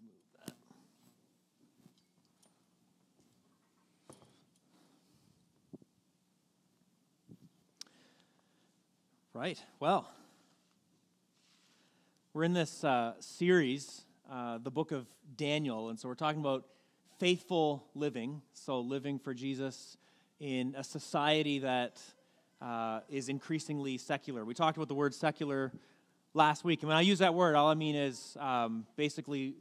move that. Right. Well, we're in this uh, series, uh, the book of Daniel, and so we're talking about faithful living. So, living for Jesus in a society that uh, is increasingly secular. We talked about the word secular last week, and when I use that word, all I mean is um, basically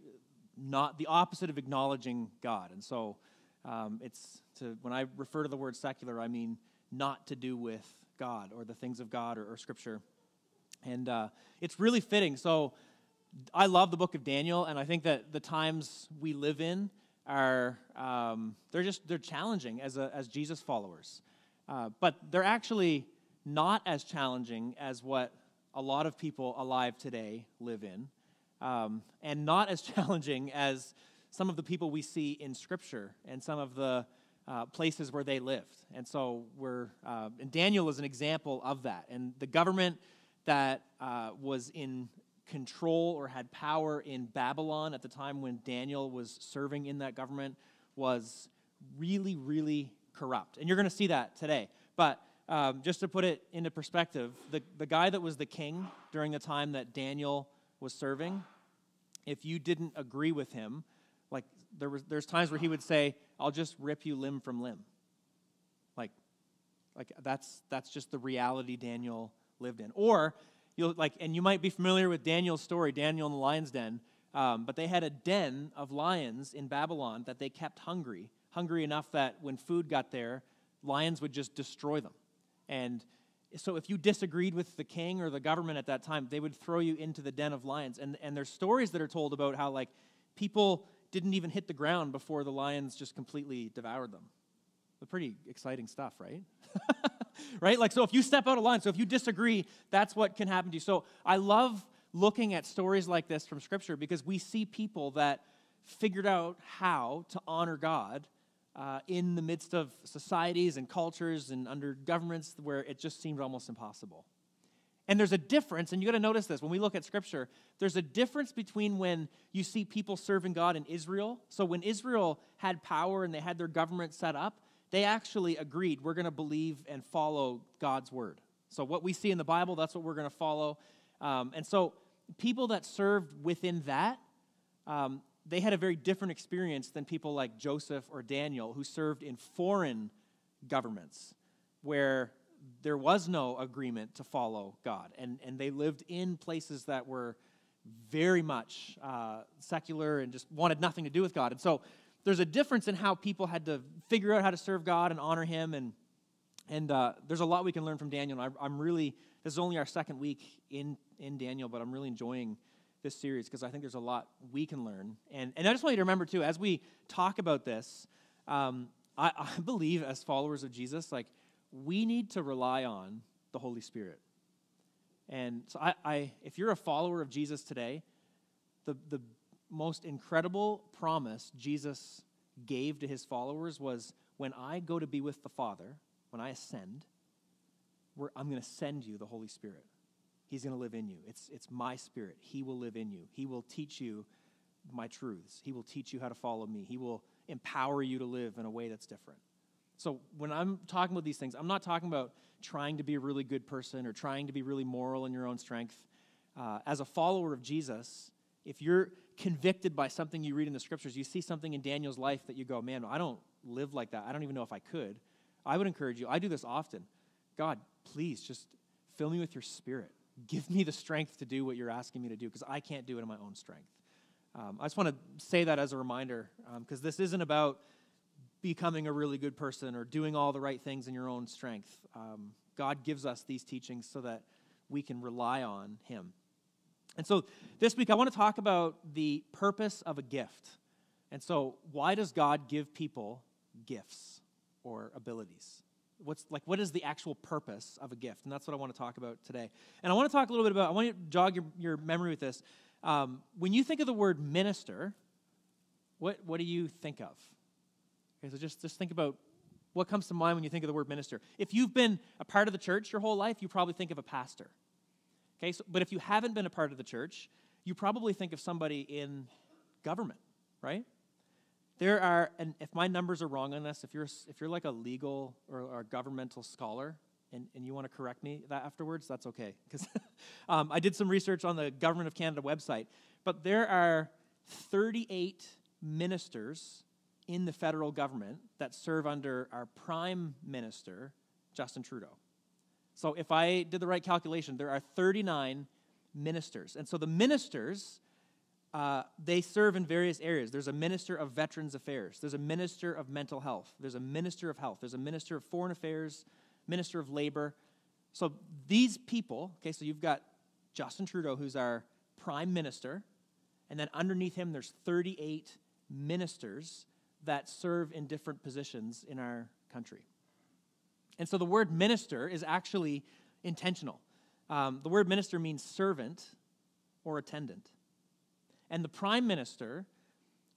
not the opposite of acknowledging God. And so, um, it's to when I refer to the word secular, I mean not to do with God or the things of God or, or Scripture. And uh, it's really fitting. So I love the book of Daniel, and I think that the times we live in are um, they're just they're challenging as a, as Jesus followers, uh, but they're actually not as challenging as what a lot of people alive today live in, um, and not as challenging as some of the people we see in Scripture and some of the uh, places where they lived. And so we're, uh, and Daniel is an example of that. And the government that uh, was in control or had power in Babylon at the time when Daniel was serving in that government was really, really corrupt. And you're going to see that today. But um, just to put it into perspective, the, the guy that was the king during the time that Daniel was serving, if you didn't agree with him, like there was there's times where he would say, I'll just rip you limb from limb. Like, like that's that's just the reality Daniel lived in. Or you'll like, and you might be familiar with Daniel's story, Daniel in the lion's den. Um, but they had a den of lions in Babylon that they kept hungry, hungry enough that when food got there, lions would just destroy them. And so if you disagreed with the king or the government at that time, they would throw you into the den of lions. And, and there's stories that are told about how like people didn't even hit the ground before the lions just completely devoured them. The pretty exciting stuff, right? right? Like, so if you step out of line, so if you disagree, that's what can happen to you. So I love looking at stories like this from Scripture because we see people that figured out how to honor God uh, in the midst of societies and cultures and under governments where it just seemed almost impossible. And there's a difference, and you got to notice this when we look at Scripture, there's a difference between when you see people serving God in Israel. So when Israel had power and they had their government set up, they actually agreed, we're going to believe and follow God's word. So what we see in the Bible, that's what we're going to follow. Um, and so people that served within that, um, they had a very different experience than people like Joseph or Daniel who served in foreign governments where there was no agreement to follow God. And, and they lived in places that were very much uh, secular and just wanted nothing to do with God. And so there's a difference in how people had to figure out how to serve God and honor Him. And, and uh, there's a lot we can learn from Daniel. I, I'm really, this is only our second week in, in Daniel, but I'm really enjoying this series because I think there's a lot we can learn. And, and I just want you to remember, too, as we talk about this, um, I, I believe as followers of Jesus, like, we need to rely on the Holy Spirit. And so, I, I, if you're a follower of Jesus today, the, the most incredible promise Jesus gave to his followers was when I go to be with the Father, when I ascend, I'm going to send you the Holy Spirit. He's going to live in you. It's, it's my spirit. He will live in you. He will teach you my truths. He will teach you how to follow me. He will empower you to live in a way that's different. So when I'm talking about these things, I'm not talking about trying to be a really good person or trying to be really moral in your own strength. Uh, as a follower of Jesus, if you're convicted by something you read in the scriptures, you see something in Daniel's life that you go, man, I don't live like that. I don't even know if I could. I would encourage you, I do this often. God, please just fill me with your spirit. Give me the strength to do what you're asking me to do because I can't do it in my own strength. Um, I just want to say that as a reminder because um, this isn't about becoming a really good person or doing all the right things in your own strength. Um, God gives us these teachings so that we can rely on Him. And so this week, I want to talk about the purpose of a gift. And so, why does God give people gifts or abilities? What's like what is the actual purpose of a gift? And that's what I want to talk about today. And I want to talk a little bit about, I want to jog your, your memory with this. Um, when you think of the word minister, what, what do you think of? Okay, so just, just think about what comes to mind when you think of the word minister. If you've been a part of the church your whole life, you probably think of a pastor. Okay, so, but if you haven't been a part of the church, you probably think of somebody in government, right? There are, and if my numbers are wrong on this, if you're, if you're like a legal or, or a governmental scholar and, and you want to correct me that afterwards, that's okay. Because um, I did some research on the Government of Canada website, but there are 38 ministers in the federal government that serve under our prime minister, Justin Trudeau. So if I did the right calculation, there are 39 ministers. And so the ministers uh, they serve in various areas. There's a minister of Veterans Affairs, there's a minister of Mental Health, there's a minister of Health, there's a minister of Foreign Affairs, minister of Labor. So these people, okay, so you've got Justin Trudeau, who's our prime minister, and then underneath him, there's 38 ministers that serve in different positions in our country. And so the word minister is actually intentional. Um, the word minister means servant or attendant. And the prime minister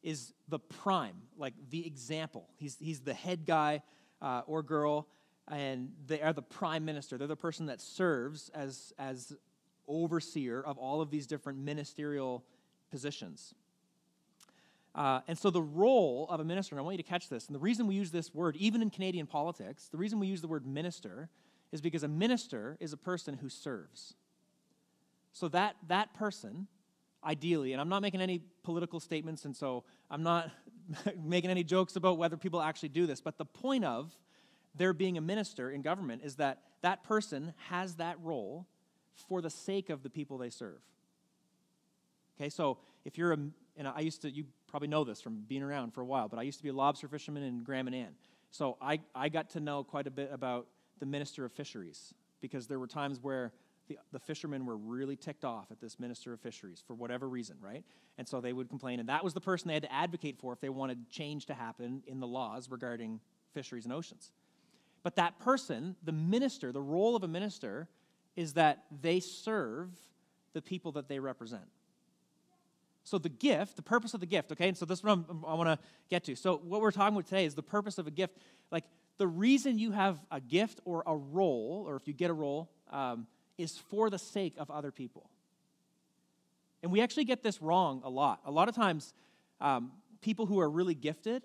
is the prime, like the example. He's, he's the head guy uh, or girl, and they are the prime minister. They're the person that serves as, as overseer of all of these different ministerial positions. Uh, and so, the role of a minister, and I want you to catch this, and the reason we use this word, even in Canadian politics, the reason we use the word minister is because a minister is a person who serves. So, that, that person ideally, and I'm not making any political statements, and so I'm not making any jokes about whether people actually do this, but the point of there being a minister in government is that that person has that role for the sake of the people they serve. Okay, so if you're a, and I used to, you probably know this from being around for a while, but I used to be a lobster fisherman in Grand Manan. So I, I got to know quite a bit about the minister of fisheries because there were times where the, the fishermen were really ticked off at this minister of fisheries for whatever reason, right? And so they would complain. And that was the person they had to advocate for if they wanted change to happen in the laws regarding fisheries and oceans. But that person, the minister, the role of a minister is that they serve the people that they represent. So the gift, the purpose of the gift, okay? And so this is what I'm, i want to get to. So what we're talking about today is the purpose of a gift. Like the reason you have a gift or a role, or if you get a role, um, is for the sake of other people. And we actually get this wrong a lot. A lot of times, um, people who are really gifted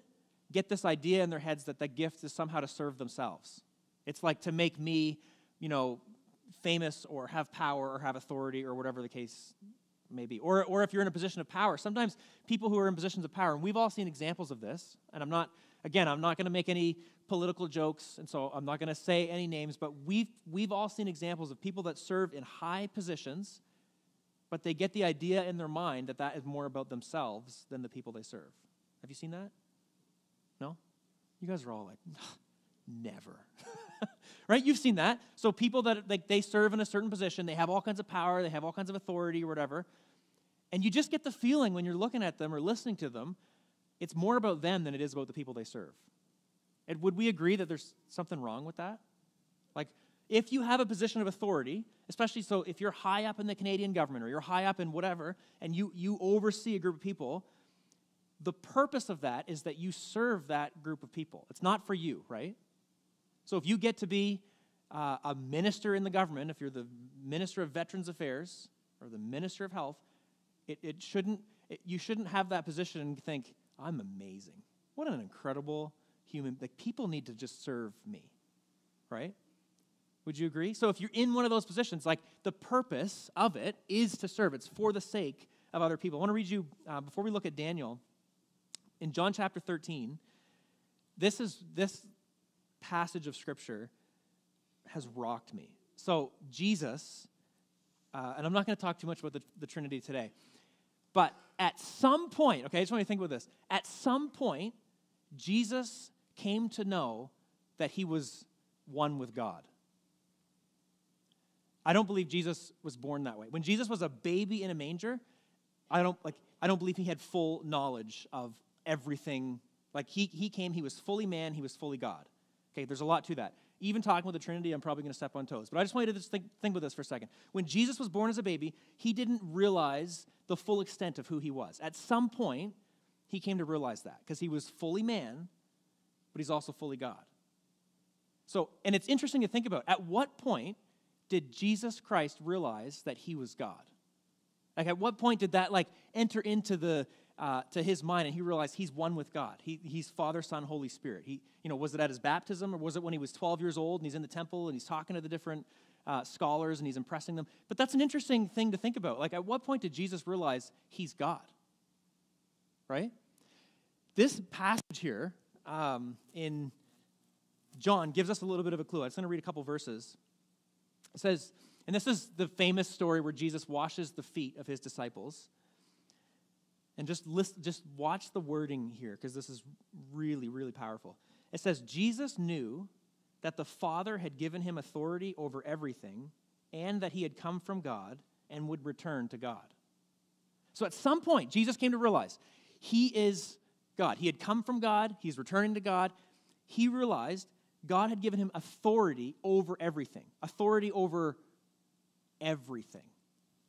get this idea in their heads that the gift is somehow to serve themselves. It's like to make me, you know, famous or have power or have authority or whatever the case may be. Or, or if you're in a position of power, sometimes people who are in positions of power, and we've all seen examples of this, and I'm not, again, I'm not going to make any political jokes, and so I'm not going to say any names, but we've, we've all seen examples of people that serve in high positions, but they get the idea in their mind that that is more about themselves than the people they serve. Have you seen that? No? You guys are all like, never. right? You've seen that. So people that like, they serve in a certain position, they have all kinds of power, they have all kinds of authority or whatever. And you just get the feeling when you're looking at them or listening to them, it's more about them than it is about the people they serve. And would we agree that there's something wrong with that? Like, if you have a position of authority, especially so if you're high up in the Canadian government or you're high up in whatever, and you, you oversee a group of people, the purpose of that is that you serve that group of people. It's not for you, right? So if you get to be uh, a minister in the government, if you're the minister of Veterans Affairs or the minister of Health, it, it shouldn't, it, you shouldn't have that position and think, I'm amazing. What an incredible human like people need to just serve me right? Would you agree? So if you're in one of those positions like the purpose of it is to serve. It's for the sake of other people. I want to read you uh, before we look at daniel in john chapter 13 this is this passage of scripture has rocked me. So jesus uh, and i'm not going to talk too much about the, the trinity today but at some point okay i just want you to think about this. At some point jesus came to know that he was one with God. I don't believe Jesus was born that way. When Jesus was a baby in a manger, I don't like I don't believe he had full knowledge of everything. Like he he came, he was fully man, he was fully God. Okay, there's a lot to that. Even talking with the Trinity, I'm probably going to step on toes. But I just want you to just think, think with this for a second. When Jesus was born as a baby, he didn't realize the full extent of who he was. At some point, he came to realize that because he was fully man but he's also fully God. So, and it's interesting to think about at what point did Jesus Christ realize that he was God? Like, at what point did that like enter into the uh, to his mind, and he realized he's one with God. He, he's Father, Son, Holy Spirit. He, you know, was it at his baptism, or was it when he was 12 years old and he's in the temple and he's talking to the different uh, scholars and he's impressing them? But that's an interesting thing to think about. Like, at what point did Jesus realize he's God? Right? This passage here um, in John gives us a little bit of a clue. I'm just going to read a couple verses. It says, and this is the famous story where Jesus washes the feet of his disciples. And just list, just watch the wording here because this is really, really powerful. It says, Jesus knew that the Father had given him authority over everything and that he had come from God and would return to God. So at some point, Jesus came to realize he is God. He had come from God, he's returning to God. He realized God had given him authority over everything, authority over everything,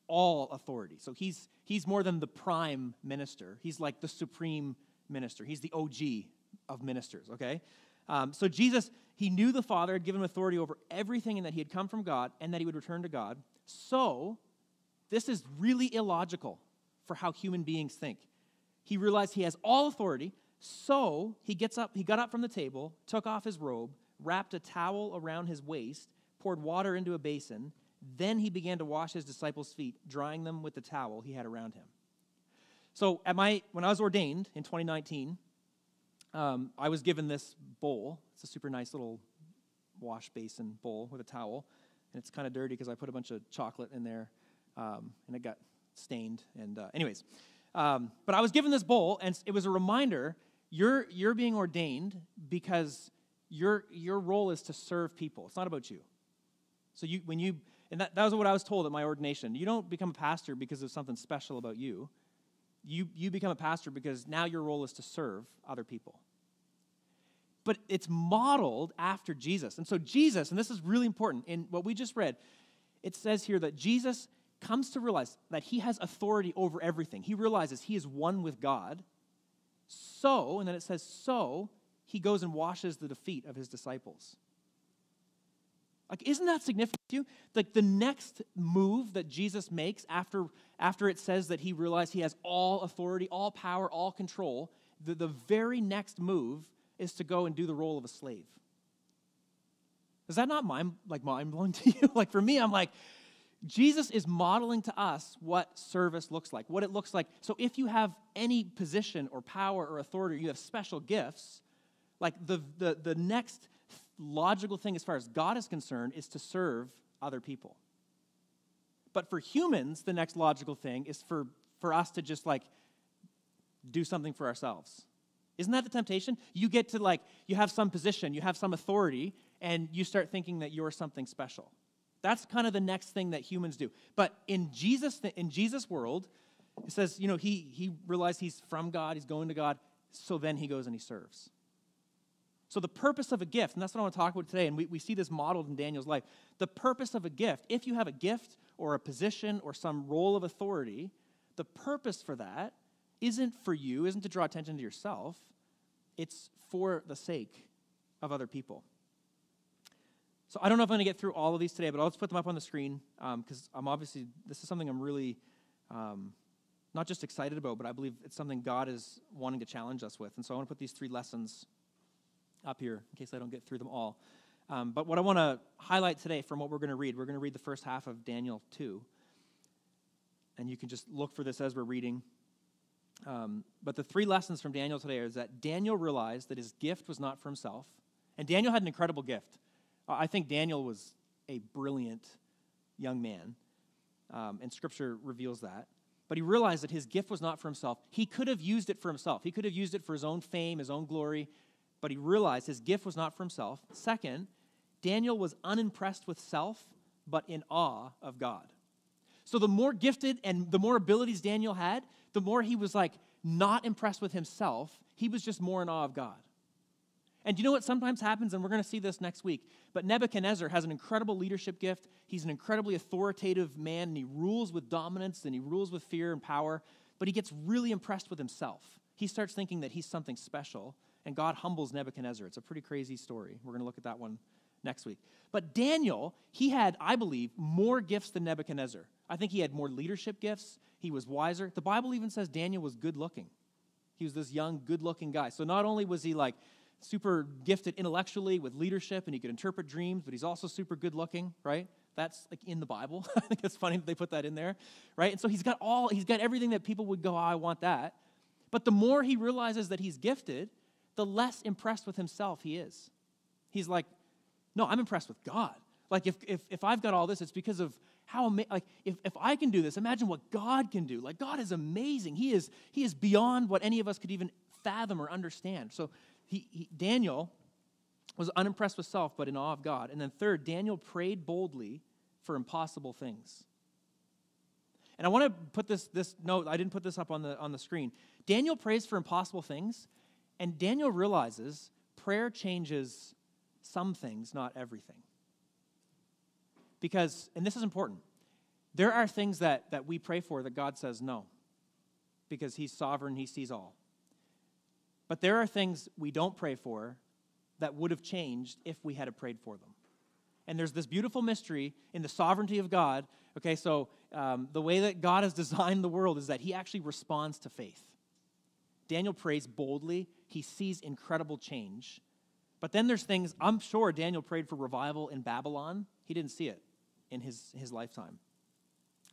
all authority. So he's, he's more than the prime minister, he's like the supreme minister. He's the OG of ministers, okay? Um, so Jesus, he knew the Father had given him authority over everything and that he had come from God and that he would return to God. So, this is really illogical for how human beings think. He realized he has all authority, so he gets up, he got up from the table, took off his robe, wrapped a towel around his waist, poured water into a basin, then he began to wash his disciples' feet, drying them with the towel he had around him. So, at my, when I was ordained in 2019, um, I was given this bowl. It's a super nice little wash basin bowl with a towel. And it's kind of dirty because I put a bunch of chocolate in there um, and it got stained. And, uh, anyways, um, but I was given this bowl, and it was a reminder you're, you're being ordained because your, your role is to serve people. It's not about you. So you, when you, and that, that was what I was told at my ordination. You don't become a pastor because of something special about you. You, you become a pastor because now your role is to serve other people. But it's modeled after Jesus. And so, Jesus, and this is really important in what we just read, it says here that Jesus comes to realize that he has authority over everything. He realizes he is one with God. So, and then it says, so he goes and washes the feet of his disciples. Like, isn't that significant to you? Like, the next move that Jesus makes after, after it says that he realized he has all authority, all power, all control, the, the very next move is to go and do the role of a slave. Is that not mind, like mind blowing to you? like, for me, I'm like, Jesus is modeling to us what service looks like, what it looks like. So if you have any position or power or authority, or you have special gifts, like the, the, the next logical thing as far as God is concerned is to serve other people. But for humans, the next logical thing is for, for us to just like do something for ourselves. Isn't that the temptation? You get to like, you have some position, you have some authority, and you start thinking that you're something special. That's kind of the next thing that humans do. But in Jesus, in Jesus' world, it says, you know, he, he realized he's from God, he's going to God, so then he goes and he serves. So, the purpose of a gift, and that's what I want to talk about today, and we, we see this modeled in Daniel's life. The purpose of a gift, if you have a gift or a position or some role of authority, the purpose for that isn't for you, isn't to draw attention to yourself, it's for the sake of other people. So I don't know if I'm going to get through all of these today, but I'll just put them up on the screen because um, I'm obviously, this is something I'm really um, not just excited about, but I believe it's something God is wanting to challenge us with. And so I want to put these three lessons up here in case I don't get through them all. Um, but what I want to highlight today from what we're going to read, we're going to read the first half of Daniel 2. And you can just look for this as we're reading. Um, but the three lessons from Daniel today is that Daniel realized that his gift was not for himself. And Daniel had an incredible gift. I think Daniel was a brilliant young man, um, and Scripture reveals that. But he realized that his gift was not for himself. He could have used it for himself, he could have used it for his own fame, his own glory, but he realized his gift was not for himself. Second, Daniel was unimpressed with self, but in awe of God. So the more gifted and the more abilities Daniel had, the more he was like not impressed with himself. He was just more in awe of God. And you know what sometimes happens, and we're going to see this next week. But Nebuchadnezzar has an incredible leadership gift. He's an incredibly authoritative man, and he rules with dominance and he rules with fear and power. But he gets really impressed with himself. He starts thinking that he's something special, and God humbles Nebuchadnezzar. It's a pretty crazy story. We're going to look at that one next week. But Daniel, he had, I believe, more gifts than Nebuchadnezzar. I think he had more leadership gifts. He was wiser. The Bible even says Daniel was good looking. He was this young, good looking guy. So not only was he like super gifted intellectually with leadership and he could interpret dreams, but he's also super good looking, right? That's like in the Bible. I think it's funny that they put that in there, right? And so he's got all, he's got everything that people would go, oh, I want that. But the more he realizes that he's gifted, the less impressed with himself he is. He's like, no, I'm impressed with God. Like, if, if, if I've got all this, it's because of how, like, if, if I can do this, imagine what God can do. Like, God is amazing. He is, he is beyond what any of us could even fathom or understand. So, he, he, Daniel was unimpressed with self, but in awe of God. And then, third, Daniel prayed boldly for impossible things. And I want to put this, this note, I didn't put this up on the, on the screen. Daniel prays for impossible things, and Daniel realizes prayer changes some things, not everything. Because, and this is important, there are things that, that we pray for that God says no, because He's sovereign, He sees all. But there are things we don't pray for that would have changed if we had prayed for them. And there's this beautiful mystery in the sovereignty of God. Okay, so um, the way that God has designed the world is that He actually responds to faith. Daniel prays boldly, he sees incredible change. But then there's things, I'm sure Daniel prayed for revival in Babylon. He didn't see it in his, his lifetime.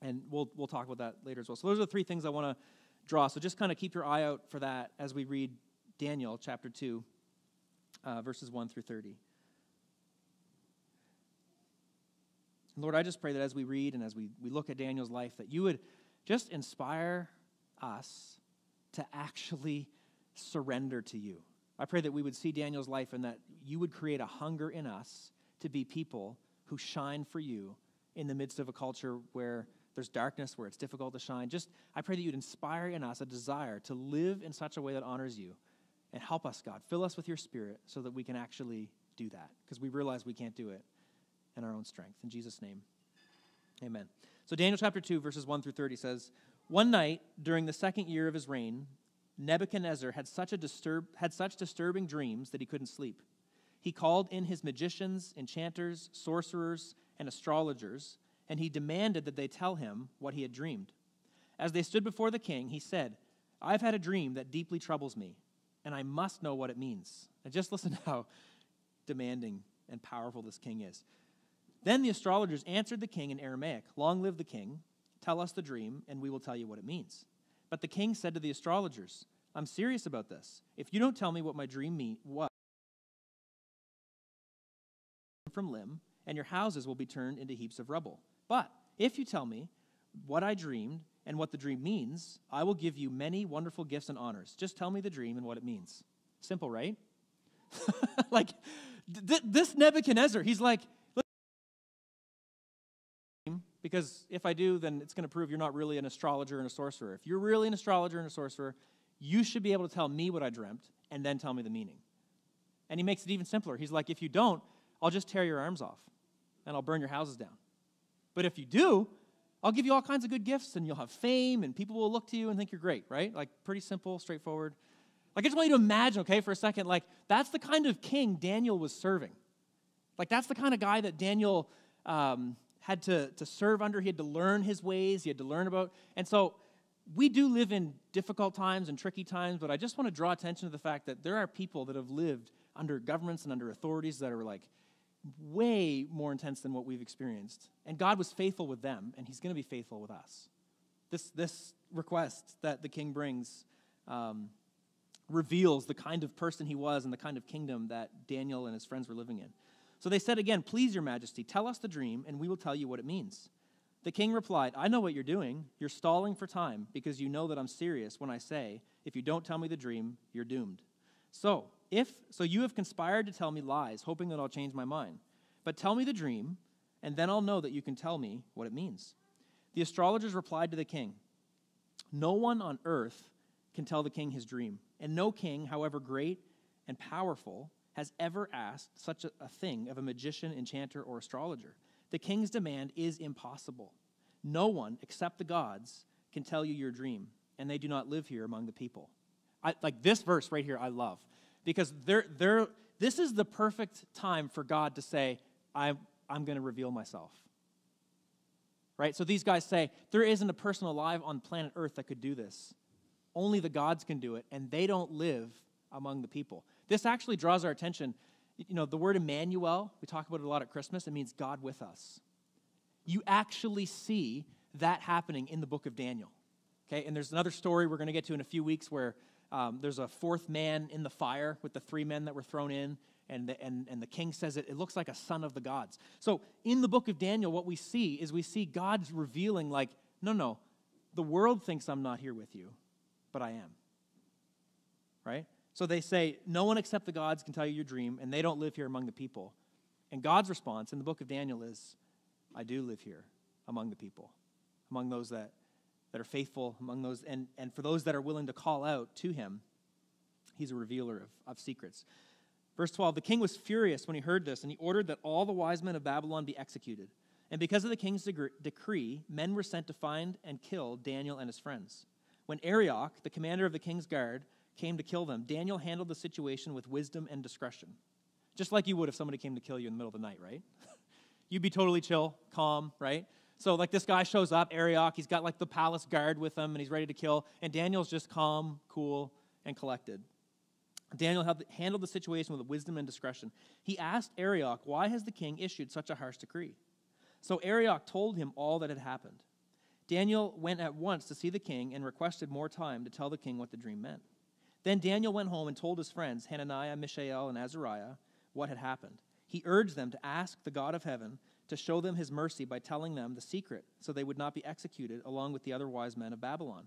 And we'll, we'll talk about that later as well. So those are the three things I want to draw. So just kind of keep your eye out for that as we read Daniel chapter 2, uh, verses 1 through 30. Lord, I just pray that as we read and as we, we look at Daniel's life, that you would just inspire us to actually surrender to you. I pray that we would see Daniel's life and that you would create a hunger in us to be people who shine for you in the midst of a culture where there's darkness, where it's difficult to shine. Just, I pray that you'd inspire in us a desire to live in such a way that honors you. And help us, God. Fill us with your spirit so that we can actually do that because we realize we can't do it in our own strength. In Jesus' name, amen. So, Daniel chapter 2, verses 1 through 30 says, One night during the second year of his reign, Nebuchadnezzar had such, a disturb, had such disturbing dreams that he couldn't sleep. He called in his magicians, enchanters, sorcerers, and astrologers, and he demanded that they tell him what he had dreamed. As they stood before the king, he said, I've had a dream that deeply troubles me, and I must know what it means. And just listen to how demanding and powerful this king is. Then the astrologers answered the king in Aramaic Long live the king, tell us the dream, and we will tell you what it means. But the king said to the astrologers, I'm serious about this. If you don't tell me what my dream mean, what from limb, and your houses will be turned into heaps of rubble. But if you tell me what I dreamed and what the dream means, I will give you many wonderful gifts and honors. Just tell me the dream and what it means. Simple, right? like th- this Nebuchadnezzar, he's like, because if I do, then it's going to prove you're not really an astrologer and a sorcerer. If you're really an astrologer and a sorcerer, you should be able to tell me what I dreamt and then tell me the meaning. And he makes it even simpler. He's like, if you don't, I'll just tear your arms off and I'll burn your houses down. But if you do, I'll give you all kinds of good gifts and you'll have fame and people will look to you and think you're great, right? Like, pretty simple, straightforward. Like, I just want you to imagine, okay, for a second, like, that's the kind of king Daniel was serving. Like, that's the kind of guy that Daniel um, had to, to serve under. He had to learn his ways, he had to learn about. And so we do live in difficult times and tricky times, but I just want to draw attention to the fact that there are people that have lived under governments and under authorities that are like way more intense than what we've experienced. And God was faithful with them, and He's going to be faithful with us. This, this request that the king brings um, reveals the kind of person he was and the kind of kingdom that Daniel and his friends were living in. So they said again, Please, your majesty, tell us the dream, and we will tell you what it means. The king replied, I know what you're doing. You're stalling for time because you know that I'm serious when I say, if you don't tell me the dream, you're doomed. So, if so you have conspired to tell me lies, hoping that I'll change my mind. But tell me the dream, and then I'll know that you can tell me what it means. The astrologers replied to the king, No one on earth can tell the king his dream, and no king, however great and powerful, has ever asked such a, thing of a magician, enchanter, or astrologer. The king's demand is impossible. No one except the gods can tell you your dream, and they do not live here among the people. I, like this verse right here, I love because they're, they're, this is the perfect time for God to say, I'm, I'm going to reveal myself. Right? So these guys say, there isn't a person alive on planet Earth that could do this. Only the gods can do it, and they don't live among the people. This actually draws our attention. You know, the word Emmanuel, we talk about it a lot at Christmas, it means God with us. You actually see that happening in the book of Daniel. Okay, and there's another story we're going to get to in a few weeks where um, there's a fourth man in the fire with the three men that were thrown in, and the, and, and the king says it, it looks like a son of the gods. So in the book of Daniel, what we see is we see God's revealing, like, no, no, the world thinks I'm not here with you, but I am. Right? So they say, No one except the gods can tell you your dream, and they don't live here among the people. And God's response in the book of Daniel is, I do live here among the people, among those that, that are faithful, among those, and, and for those that are willing to call out to him, he's a revealer of, of secrets. Verse 12 The king was furious when he heard this, and he ordered that all the wise men of Babylon be executed. And because of the king's decree, men were sent to find and kill Daniel and his friends. When Arioch, the commander of the king's guard, came to kill them, Daniel handled the situation with wisdom and discretion. Just like you would if somebody came to kill you in the middle of the night, right? You'd be totally chill, calm, right? So, like, this guy shows up, Arioch, he's got like the palace guard with him, and he's ready to kill. And Daniel's just calm, cool, and collected. Daniel handled the situation with wisdom and discretion. He asked Arioch, Why has the king issued such a harsh decree? So Arioch told him all that had happened. Daniel went at once to see the king and requested more time to tell the king what the dream meant. Then Daniel went home and told his friends, Hananiah, Mishael, and Azariah, what had happened. He urged them to ask the God of heaven to show them his mercy by telling them the secret, so they would not be executed along with the other wise men of Babylon.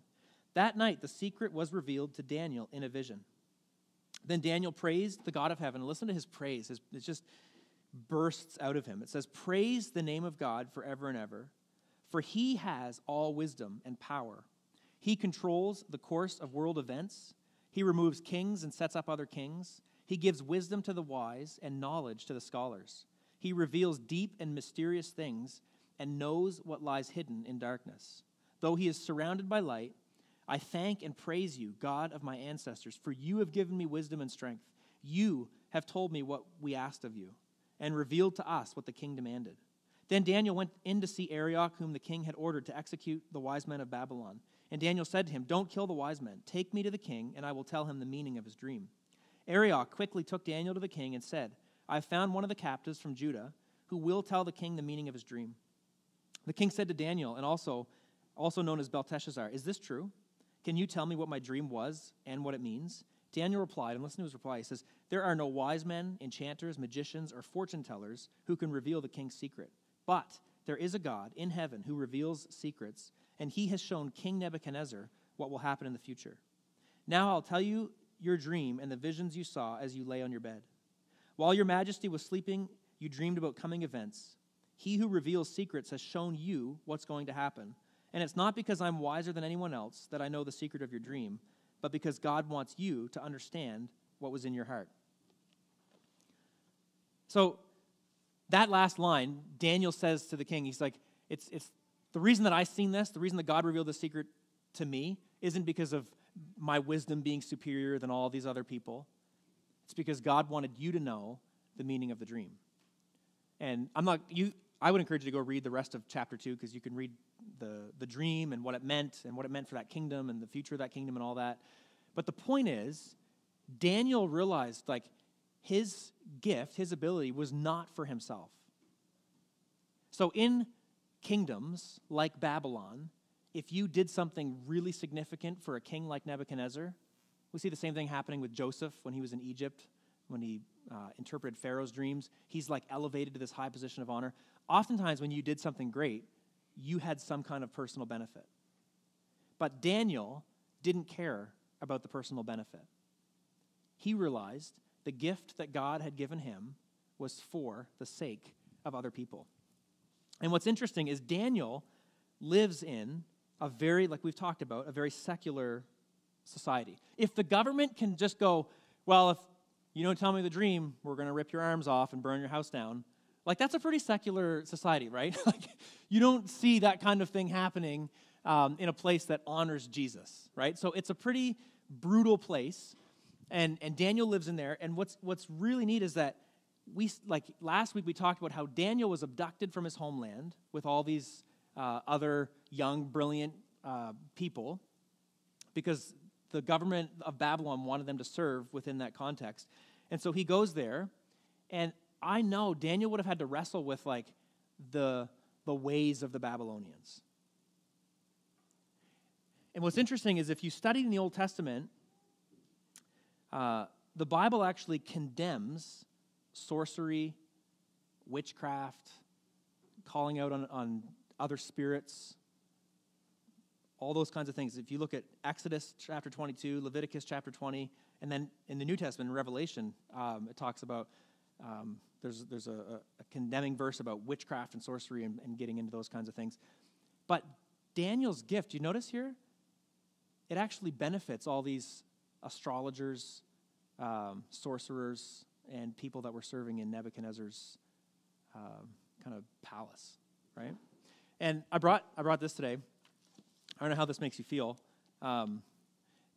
That night, the secret was revealed to Daniel in a vision. Then Daniel praised the God of heaven. And listen to his praise. It just bursts out of him. It says, Praise the name of God forever and ever, for he has all wisdom and power. He controls the course of world events. He removes kings and sets up other kings. He gives wisdom to the wise and knowledge to the scholars. He reveals deep and mysterious things and knows what lies hidden in darkness. Though he is surrounded by light, I thank and praise you, God of my ancestors, for you have given me wisdom and strength. You have told me what we asked of you, and revealed to us what the king demanded. Then Daniel went in to see Arioch, whom the king had ordered to execute the wise men of Babylon. And Daniel said to him, Don't kill the wise men. Take me to the king, and I will tell him the meaning of his dream. Arioch quickly took Daniel to the king and said, I found one of the captives from Judah who will tell the king the meaning of his dream. The king said to Daniel, and also, also known as Belteshazzar, Is this true? Can you tell me what my dream was and what it means? Daniel replied, and listen to his reply. He says, There are no wise men, enchanters, magicians, or fortune tellers who can reveal the king's secret. But there is a God in heaven who reveals secrets, and he has shown King Nebuchadnezzar what will happen in the future. Now I'll tell you your dream and the visions you saw as you lay on your bed. While your majesty was sleeping, you dreamed about coming events. He who reveals secrets has shown you what's going to happen and it's not because I'm wiser than anyone else that I know the secret of your dream, but because God wants you to understand what was in your heart. So, that last line, Daniel says to the king, he's like, it's, it's the reason that I've seen this, the reason that God revealed the secret to me, isn't because of my wisdom being superior than all these other people. It's because God wanted you to know the meaning of the dream. And I'm not, you, I would encourage you to go read the rest of chapter two because you can read the, the dream and what it meant and what it meant for that kingdom and the future of that kingdom and all that. But the point is, Daniel realized like his gift, his ability was not for himself. So in kingdoms like Babylon, if you did something really significant for a king like Nebuchadnezzar, we see the same thing happening with Joseph when he was in Egypt, when he uh, interpreted Pharaoh's dreams. He's like elevated to this high position of honor. Oftentimes, when you did something great, you had some kind of personal benefit. But Daniel didn't care about the personal benefit. He realized the gift that God had given him was for the sake of other people. And what's interesting is Daniel lives in a very, like we've talked about, a very secular society. If the government can just go, well, if you don't tell me the dream, we're going to rip your arms off and burn your house down, like, that's a pretty secular society, right? like, you don't see that kind of thing happening um, in a place that honors Jesus, right? So it's a pretty brutal place, and, and Daniel lives in there. And what's, what's really neat is that we, like last week, we talked about how Daniel was abducted from his homeland with all these uh, other young, brilliant uh, people because the government of Babylon wanted them to serve within that context. And so he goes there, and I know Daniel would have had to wrestle with like the, the ways of the Babylonians. And what's interesting is if you study in the Old Testament, uh, the Bible actually condemns sorcery, witchcraft, calling out on, on other spirits, all those kinds of things. If you look at Exodus chapter 22, Leviticus chapter 20, and then in the New Testament, Revelation, um, it talks about um, there's, there's a, a, condemning verse about witchcraft and sorcery and, and getting into those kinds of things. But Daniel's gift, you notice here, it actually benefits all these astrologers, um, sorcerers, and people that were serving in Nebuchadnezzar's um, kind of palace, right? And I brought, I brought this today. I don't know how this makes you feel. Um,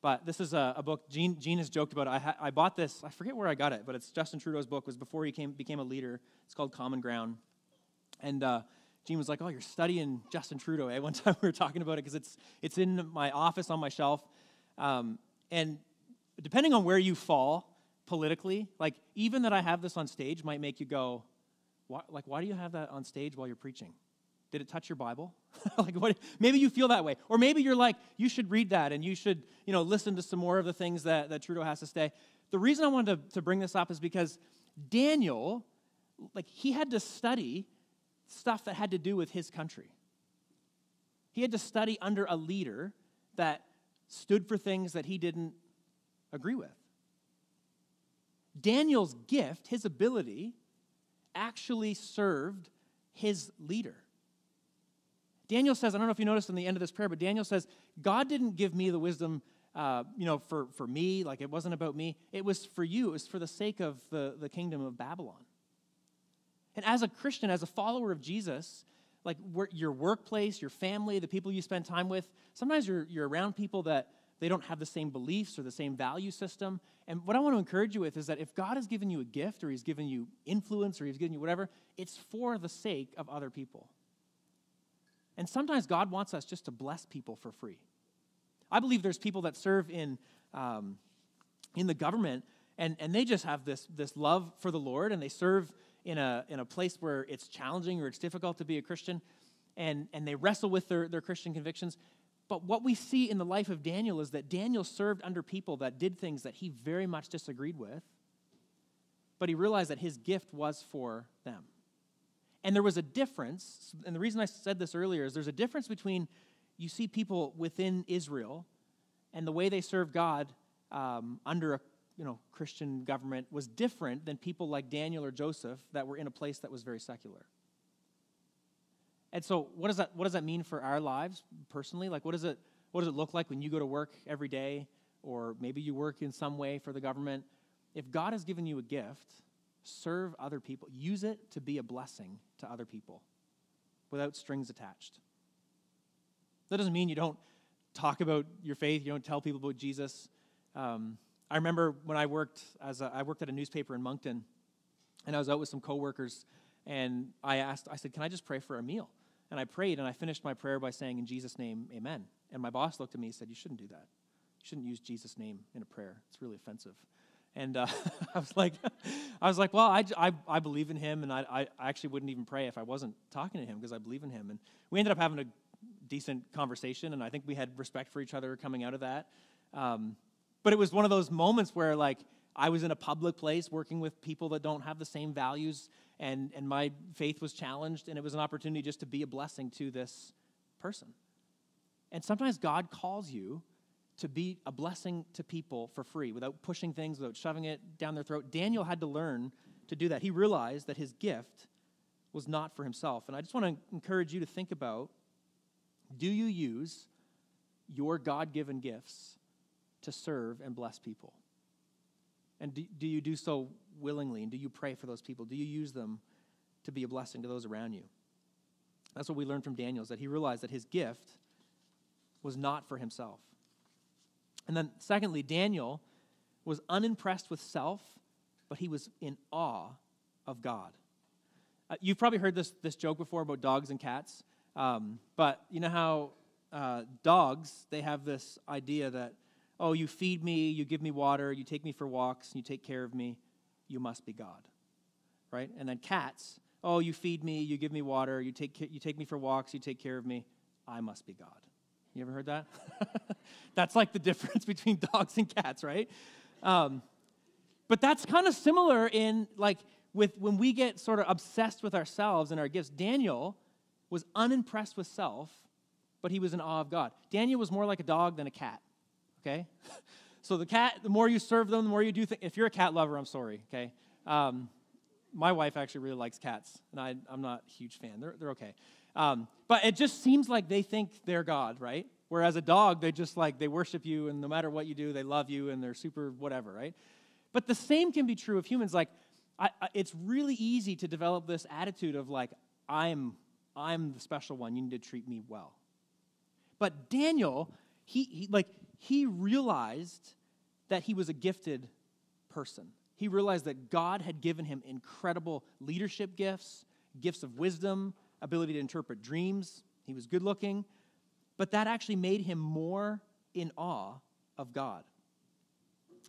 but this is a, a, book. Gene, Gene has joked about it. I, ha, I bought this. I forget where I got it, but it's Justin Trudeau's book. Was before he came, became a leader. It's called Common Ground. And uh, Gene was like, "Oh, you're studying Justin Trudeau." Eh? One time we were talking about it because it's it's in my office on my shelf. Um, and depending on where you fall politically, like even that I have this on stage might make you go, why, like, why do you have that on stage while you're preaching? Did it touch your Bible? like, what? Maybe you feel that way, or maybe you're like, you should read that and you should, you know, listen to some more of the things that, that Trudeau has to say. The reason I wanted to, to bring this up is because Daniel, like, he had to study stuff that had to do with his country. He had to study under a leader that stood for things that he didn't agree with. Daniel's gift, his ability, actually served his leader. Daniel says, I don't know if you noticed in the end of this prayer, but Daniel says, God didn't give me the wisdom, uh, you know, for, for me, like it wasn't about me. It was for you. It was for the sake of the, the kingdom of Babylon. And as a Christian, as a follower of Jesus, like your workplace, your family, the people you spend time with, sometimes you're, you're around people that they don't have the same beliefs or the same value system. And what I want to encourage you with is that if God has given you a gift or He's given you influence or He's given you whatever, it's for the sake of other people. And sometimes God wants us just to bless people for free. I believe there's people that serve in, um, in the government and, and they just have this, this love for the Lord and they serve in a, in a place where it's challenging or it's difficult to be a Christian and, and they wrestle with their, their Christian convictions. But what we see in the life of Daniel is that Daniel served under people that did things that he very much disagreed with, but he realized that his gift was for them. And there was a difference, and the reason I said this earlier is there's a difference between you see people within Israel and the way they serve God um, under a you know, Christian government was different than people like Daniel or Joseph that were in a place that was very secular. And so, what does that what does that mean for our lives personally? Like, what does it what does it look like when you go to work every day, or maybe you work in some way for the government? If God has given you a gift, serve other people. Use it to be a blessing to other people, without strings attached. That doesn't mean you don't talk about your faith. You don't tell people about Jesus. Um, I remember when I worked as a, I worked at a newspaper in Moncton, and I was out with some coworkers, and I asked, I said, "Can I just pray for a meal?" And I prayed, and I finished my prayer by saying, In Jesus' name, amen. And my boss looked at me and said, You shouldn't do that. You shouldn't use Jesus' name in a prayer. It's really offensive. And uh, I was like, I was like, well, I, I, I believe in him, and I, I actually wouldn't even pray if I wasn't talking to him because I believe in him. And we ended up having a decent conversation, and I think we had respect for each other coming out of that. Um, but it was one of those moments where, like, I was in a public place working with people that don't have the same values and, and my faith was challenged, and it was an opportunity just to be a blessing to this person. And sometimes God calls you to be a blessing to people for free without pushing things, without shoving it down their throat. Daniel had to learn to do that. He realized that his gift was not for himself. And I just want to encourage you to think about do you use your God given gifts to serve and bless people? And do, do you do so willingly? And do you pray for those people? Do you use them to be a blessing to those around you? That's what we learned from Daniel, is that he realized that his gift was not for himself. And then, secondly, Daniel was unimpressed with self, but he was in awe of God. Uh, you've probably heard this, this joke before about dogs and cats, um, but you know how uh, dogs, they have this idea that Oh, you feed me, you give me water, you take me for walks, you take care of me. You must be God. Right? And then cats. Oh, you feed me, you give me water, you take, you take me for walks, you take care of me. I must be God. You ever heard that? that's like the difference between dogs and cats, right? Um, but that's kind of similar in like with when we get sort of obsessed with ourselves and our gifts. Daniel was unimpressed with self, but he was in awe of God. Daniel was more like a dog than a cat. Okay, so the cat, the more you serve them, the more you do. Th- if you're a cat lover, I'm sorry. Okay, um, my wife actually really likes cats, and I, am not a huge fan. They're they're okay. Um, but it just seems like they think they're God, right? Whereas a dog, they just like, they worship you, and no matter what you do, they love you, and they're super whatever, right? But the same can be true of humans. Like, I, I, it's really easy to develop this attitude of like, I'm, I'm the special one. You need to treat me well. But Daniel, he, he like, he realized that he was a gifted person. He realized that God had given him incredible leadership gifts, gifts of wisdom, ability to interpret dreams. He was good looking, but that actually made him more in awe of God.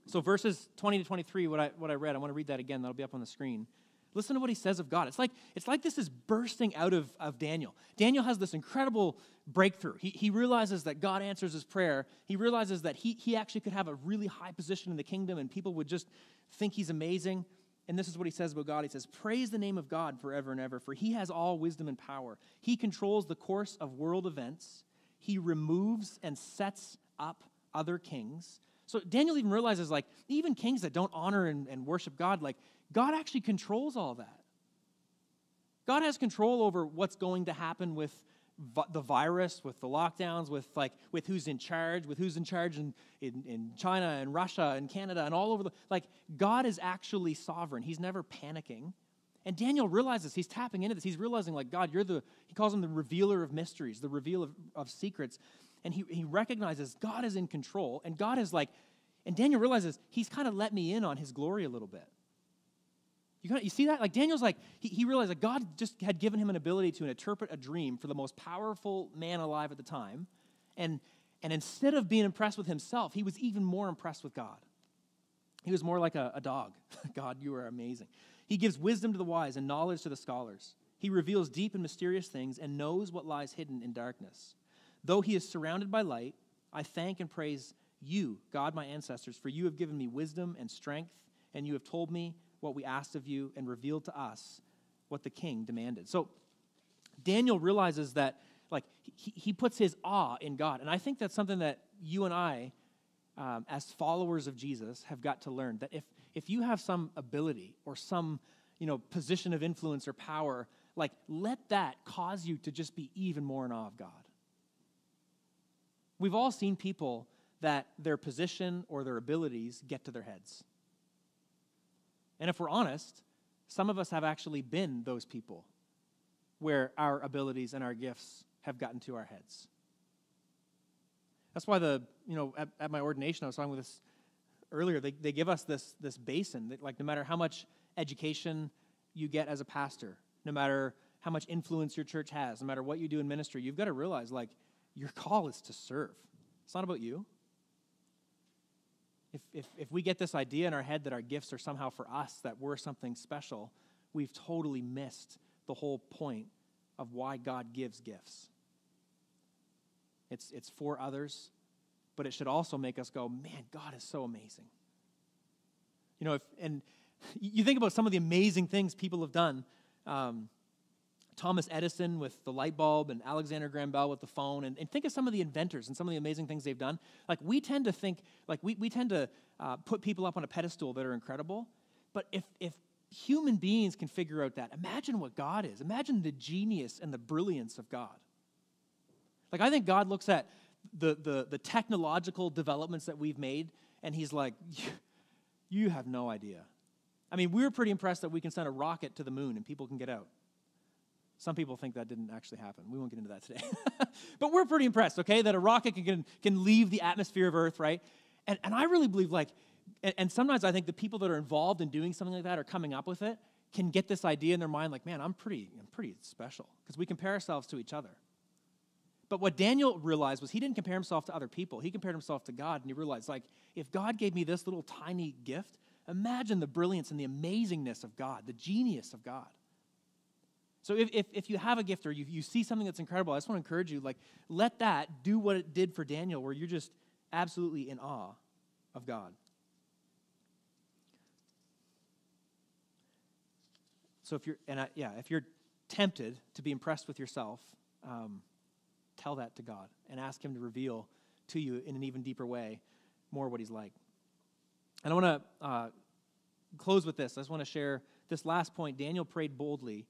So, verses 20 to 23, what I, what I read, I want to read that again. That'll be up on the screen. Listen to what he says of God. It's like, it's like this is bursting out of, of Daniel. Daniel has this incredible breakthrough. He, he realizes that God answers his prayer. He realizes that he, he actually could have a really high position in the kingdom and people would just think he's amazing. And this is what he says about God. He says, Praise the name of God forever and ever, for he has all wisdom and power. He controls the course of world events, he removes and sets up other kings. So Daniel even realizes, like, even kings that don't honor and, and worship God, like, God actually controls all that. God has control over what's going to happen with the virus, with the lockdowns, with like with who's in charge, with who's in charge in, in, in, China and Russia and Canada and all over the like God is actually sovereign. He's never panicking. And Daniel realizes he's tapping into this. He's realizing, like, God, you're the, he calls him the revealer of mysteries, the revealer of, of secrets. And he, he recognizes God is in control. And God is like, and Daniel realizes he's kind of let me in on his glory a little bit. You, you see that? Like Daniel's like, he, he realized that God just had given him an ability to interpret a dream for the most powerful man alive at the time. And, and instead of being impressed with himself, he was even more impressed with God. He was more like a, a dog. God, you are amazing. He gives wisdom to the wise and knowledge to the scholars. He reveals deep and mysterious things and knows what lies hidden in darkness. Though he is surrounded by light, I thank and praise you, God, my ancestors, for you have given me wisdom and strength, and you have told me what we asked of you and revealed to us what the king demanded. So Daniel realizes that like he, he puts his awe in God. And I think that's something that you and I, um, as followers of Jesus, have got to learn. That if if you have some ability or some you know position of influence or power, like let that cause you to just be even more in awe of God. We've all seen people that their position or their abilities get to their heads. And if we're honest, some of us have actually been those people where our abilities and our gifts have gotten to our heads. That's why the, you know, at, at my ordination, I was talking with this earlier, they, they give us this, this basin that, like, no matter how much education you get as a pastor, no matter how much influence your church has, no matter what you do in ministry, you've got to realize, like, your call is to serve. It's not about you if, if, if we get this idea in our head that our gifts are somehow for us, that we're something special, we've totally missed the whole point of why God gives gifts. It's, it's for others, but it should also make us go, man, God is so amazing. You know, if, and you think about some of the amazing things people have done. Um, Thomas Edison with the light bulb and Alexander Graham Bell with the phone, and, and, think of some of the inventors and some of the amazing things they've done. Like, we tend to think, like, we, we tend to uh, put people up on a pedestal that are incredible. But if, if human beings can figure out that, imagine what God is. Imagine the genius and the brilliance of God. Like, I think God looks at the, the, the technological developments that we've made, and He's like, you have no idea. I mean, we are pretty impressed that we can send a rocket to the moon and people can get out. Some people think that didn't actually happen. We won't get into that today. but we're pretty impressed, okay, that a rocket can, can leave the atmosphere of Earth, right? And, and I really believe, like, and, and sometimes I think the people that are involved in doing something like that or coming up with it can get this idea in their mind, like, man, I'm pretty, I'm pretty special, because we compare ourselves to each other. But what Daniel realized was he didn't compare himself to other people. He compared himself to God, and he realized, like, if God gave me this little tiny gift, imagine the brilliance and the amazingness of God, the genius of God. So if, if, if you have a gift or you, you see something that's incredible, I just want to encourage you, like, let that do what it did for Daniel, where you're just absolutely in awe of God. So if you're, and I, yeah, if you're tempted to be impressed with yourself, um, tell that to God and ask Him to reveal to you in an even deeper way more what He's like. And I want to uh, close with this. I just want to share this last point. Daniel prayed boldly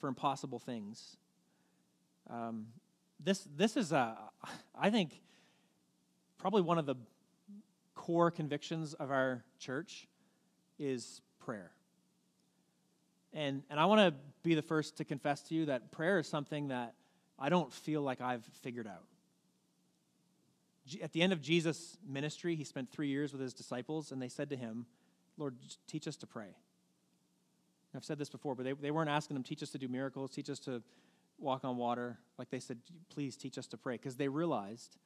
for impossible things. Um, this, this is, a, I think, probably one of the core convictions of our church is prayer. And, and I want to be the first to confess to you that prayer is something that I don't feel like I've figured out. At the end of Jesus' ministry, he spent three years with his disciples, and they said to him, Lord, teach us to pray. I've said this before, but they, they weren't asking him, teach us to do miracles, teach us to walk on water. Like they said, please teach us to pray, because they realized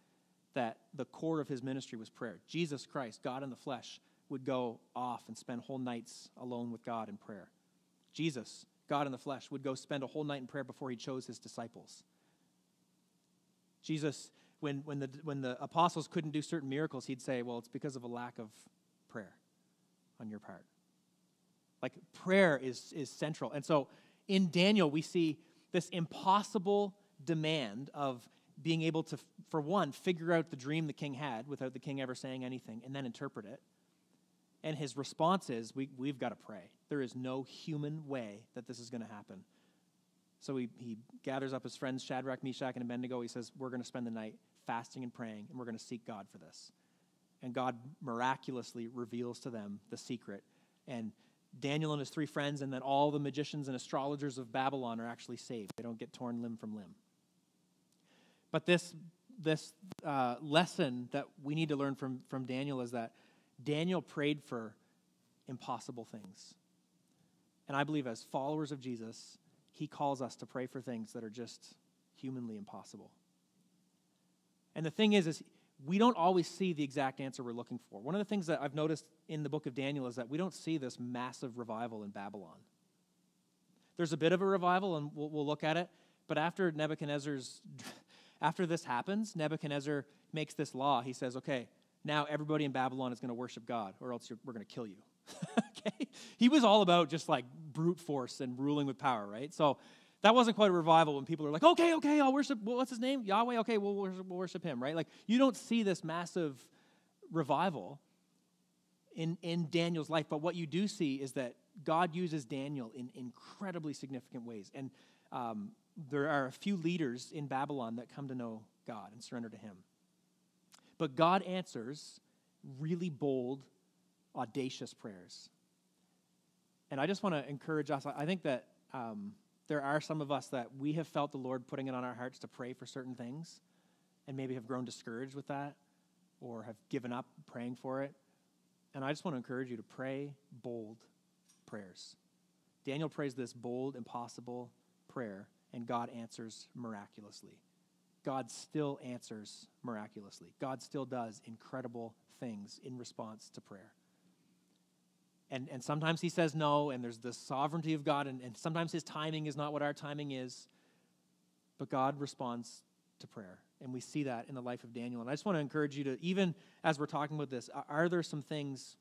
that the core of his ministry was prayer. Jesus Christ, God in the flesh, would go off and spend whole nights alone with God in prayer. Jesus, God in the flesh, would go spend a whole night in prayer before he chose his disciples. Jesus, when, when, the, when the apostles couldn't do certain miracles, he'd say, Well, it's because of a lack of prayer on your part. Like prayer is, is central. And so in Daniel, we see this impossible demand of being able to, for one, figure out the dream the king had without the king ever saying anything and then interpret it. And his response is, we, We've got to pray. There is no human way that this is going to happen. So he, he gathers up his friends, Shadrach, Meshach, and Abednego. He says, We're going to spend the night fasting and praying, and we're going to seek God for this. And God miraculously reveals to them the secret. And Daniel and his three friends, and then all the magicians and astrologers of Babylon are actually saved. They don't get torn limb from limb. But this, this uh, lesson that we need to learn from, from Daniel is that Daniel prayed for impossible things. And I believe as followers of Jesus, he calls us to pray for things that are just humanly impossible. And the thing is, is we don't always see the exact answer we're looking for. One of the things that I've noticed in the book of Daniel is that we don't see this massive revival in Babylon. There's a bit of a revival, and we'll, we'll look at it. But after Nebuchadnezzar's, after this happens, Nebuchadnezzar makes this law. He says, okay, now everybody in Babylon is going to worship God, or else we're going to kill you. okay? He was all about just like brute force and ruling with power, right? So that wasn't quite a revival when people are like, okay, okay, I'll worship, what's his name? Yahweh, okay, we'll worship, we'll worship him, right? Like, you don't see this massive revival in, in Daniel's life, but what you do see is that God uses Daniel in incredibly significant ways. And um, there are a few leaders in Babylon that come to know God and surrender to him. But God answers really bold, audacious prayers. And I just want to encourage us. I think that um, there are some of us that we have felt the Lord putting it on our hearts to pray for certain things and maybe have grown discouraged with that or have given up praying for it. And I just want to encourage you to pray bold prayers. Daniel prays this bold, impossible prayer, and God answers miraculously. God still answers miraculously. God still does incredible things in response to prayer. And, and sometimes he says no, and there's the sovereignty of God, and, and sometimes his timing is not what our timing is. But God responds to prayer. And we see that in the life of Daniel. And I just want to encourage you to, even as we're talking about this, are there some things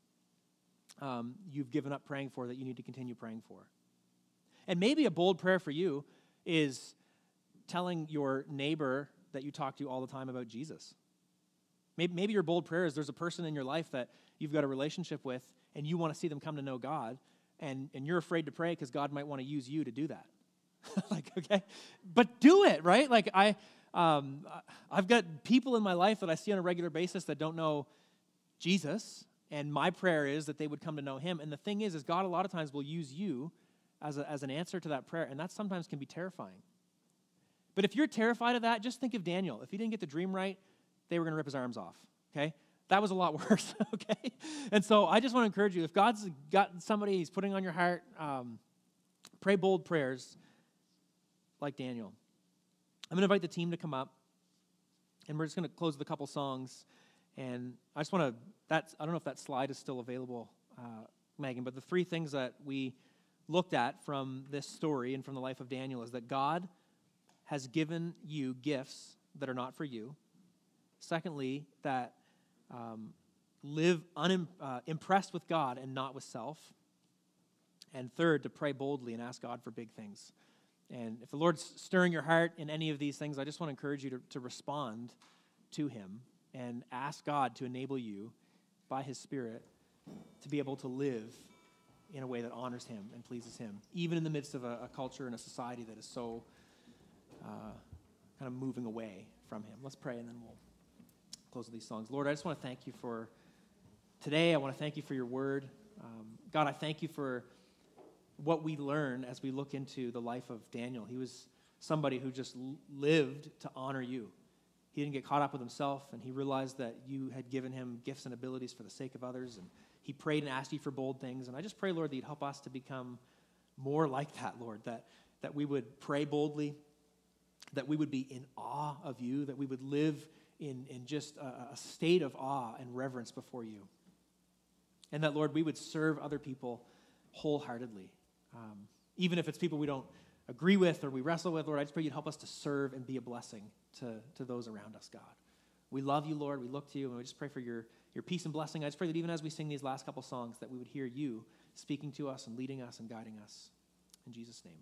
um, you've given up praying for that you need to continue praying for? And maybe a bold prayer for you is telling your neighbor that you talk to all the time about Jesus. Maybe, maybe your bold prayer is there's a person in your life that you've got a relationship with and you want to see them come to know God, and, and you're afraid to pray because God might want to use you to do that. like, okay? But do it, right? Like, I, um, I've got people in my life that I see on a regular basis that don't know Jesus, and my prayer is that they would come to know him. And the thing is, is God a lot of times will use you as, a, as an answer to that prayer, and that sometimes can be terrifying. But if you're terrified of that, just think of Daniel. If he didn't get the dream right, they were going to rip his arms off, okay? That was a lot worse, okay? And so I just want to encourage you if God's got somebody he's putting on your heart, um, pray bold prayers like Daniel. I'm going to invite the team to come up. And we're just going to close with a couple songs. And I just want to, that's, I don't know if that slide is still available, uh, Megan, but the three things that we looked at from this story and from the life of Daniel is that God has given you gifts that are not for you. Secondly, that um, live unimpressed uh, with God and not with self. And third, to pray boldly and ask God for big things. And if the Lord's stirring your heart in any of these things, I just want to encourage you to, to respond to Him and ask God to enable you by His Spirit to be able to live in a way that honors Him and pleases Him, even in the midst of a, a culture and a society that is so uh, kind of moving away from Him. Let's pray and then we'll close with these songs. Lord, I just want to thank you for today. I want to thank you for your word. Um, God, I thank you for what we learn as we look into the life of Daniel. He was somebody who just lived to honor you. He didn't get caught up with himself, and he realized that you had given him gifts and abilities for the sake of others. And he prayed and asked you for bold things. And I just pray, Lord, that you'd help us to become more like that, Lord, that, that we would pray boldly, that we would be in awe of you, that we would live in, in just a, a state of awe and reverence before you. And that, Lord, we would serve other people wholeheartedly. Um, even if it's people we don't agree with or we wrestle with, Lord, I just pray you'd help us to serve and be a blessing to, to those around us, God. We love you, Lord. We look to you, and we just pray for your, your peace and blessing. I just pray that even as we sing these last couple songs, that we would hear you speaking to us and leading us and guiding us. In Jesus' name.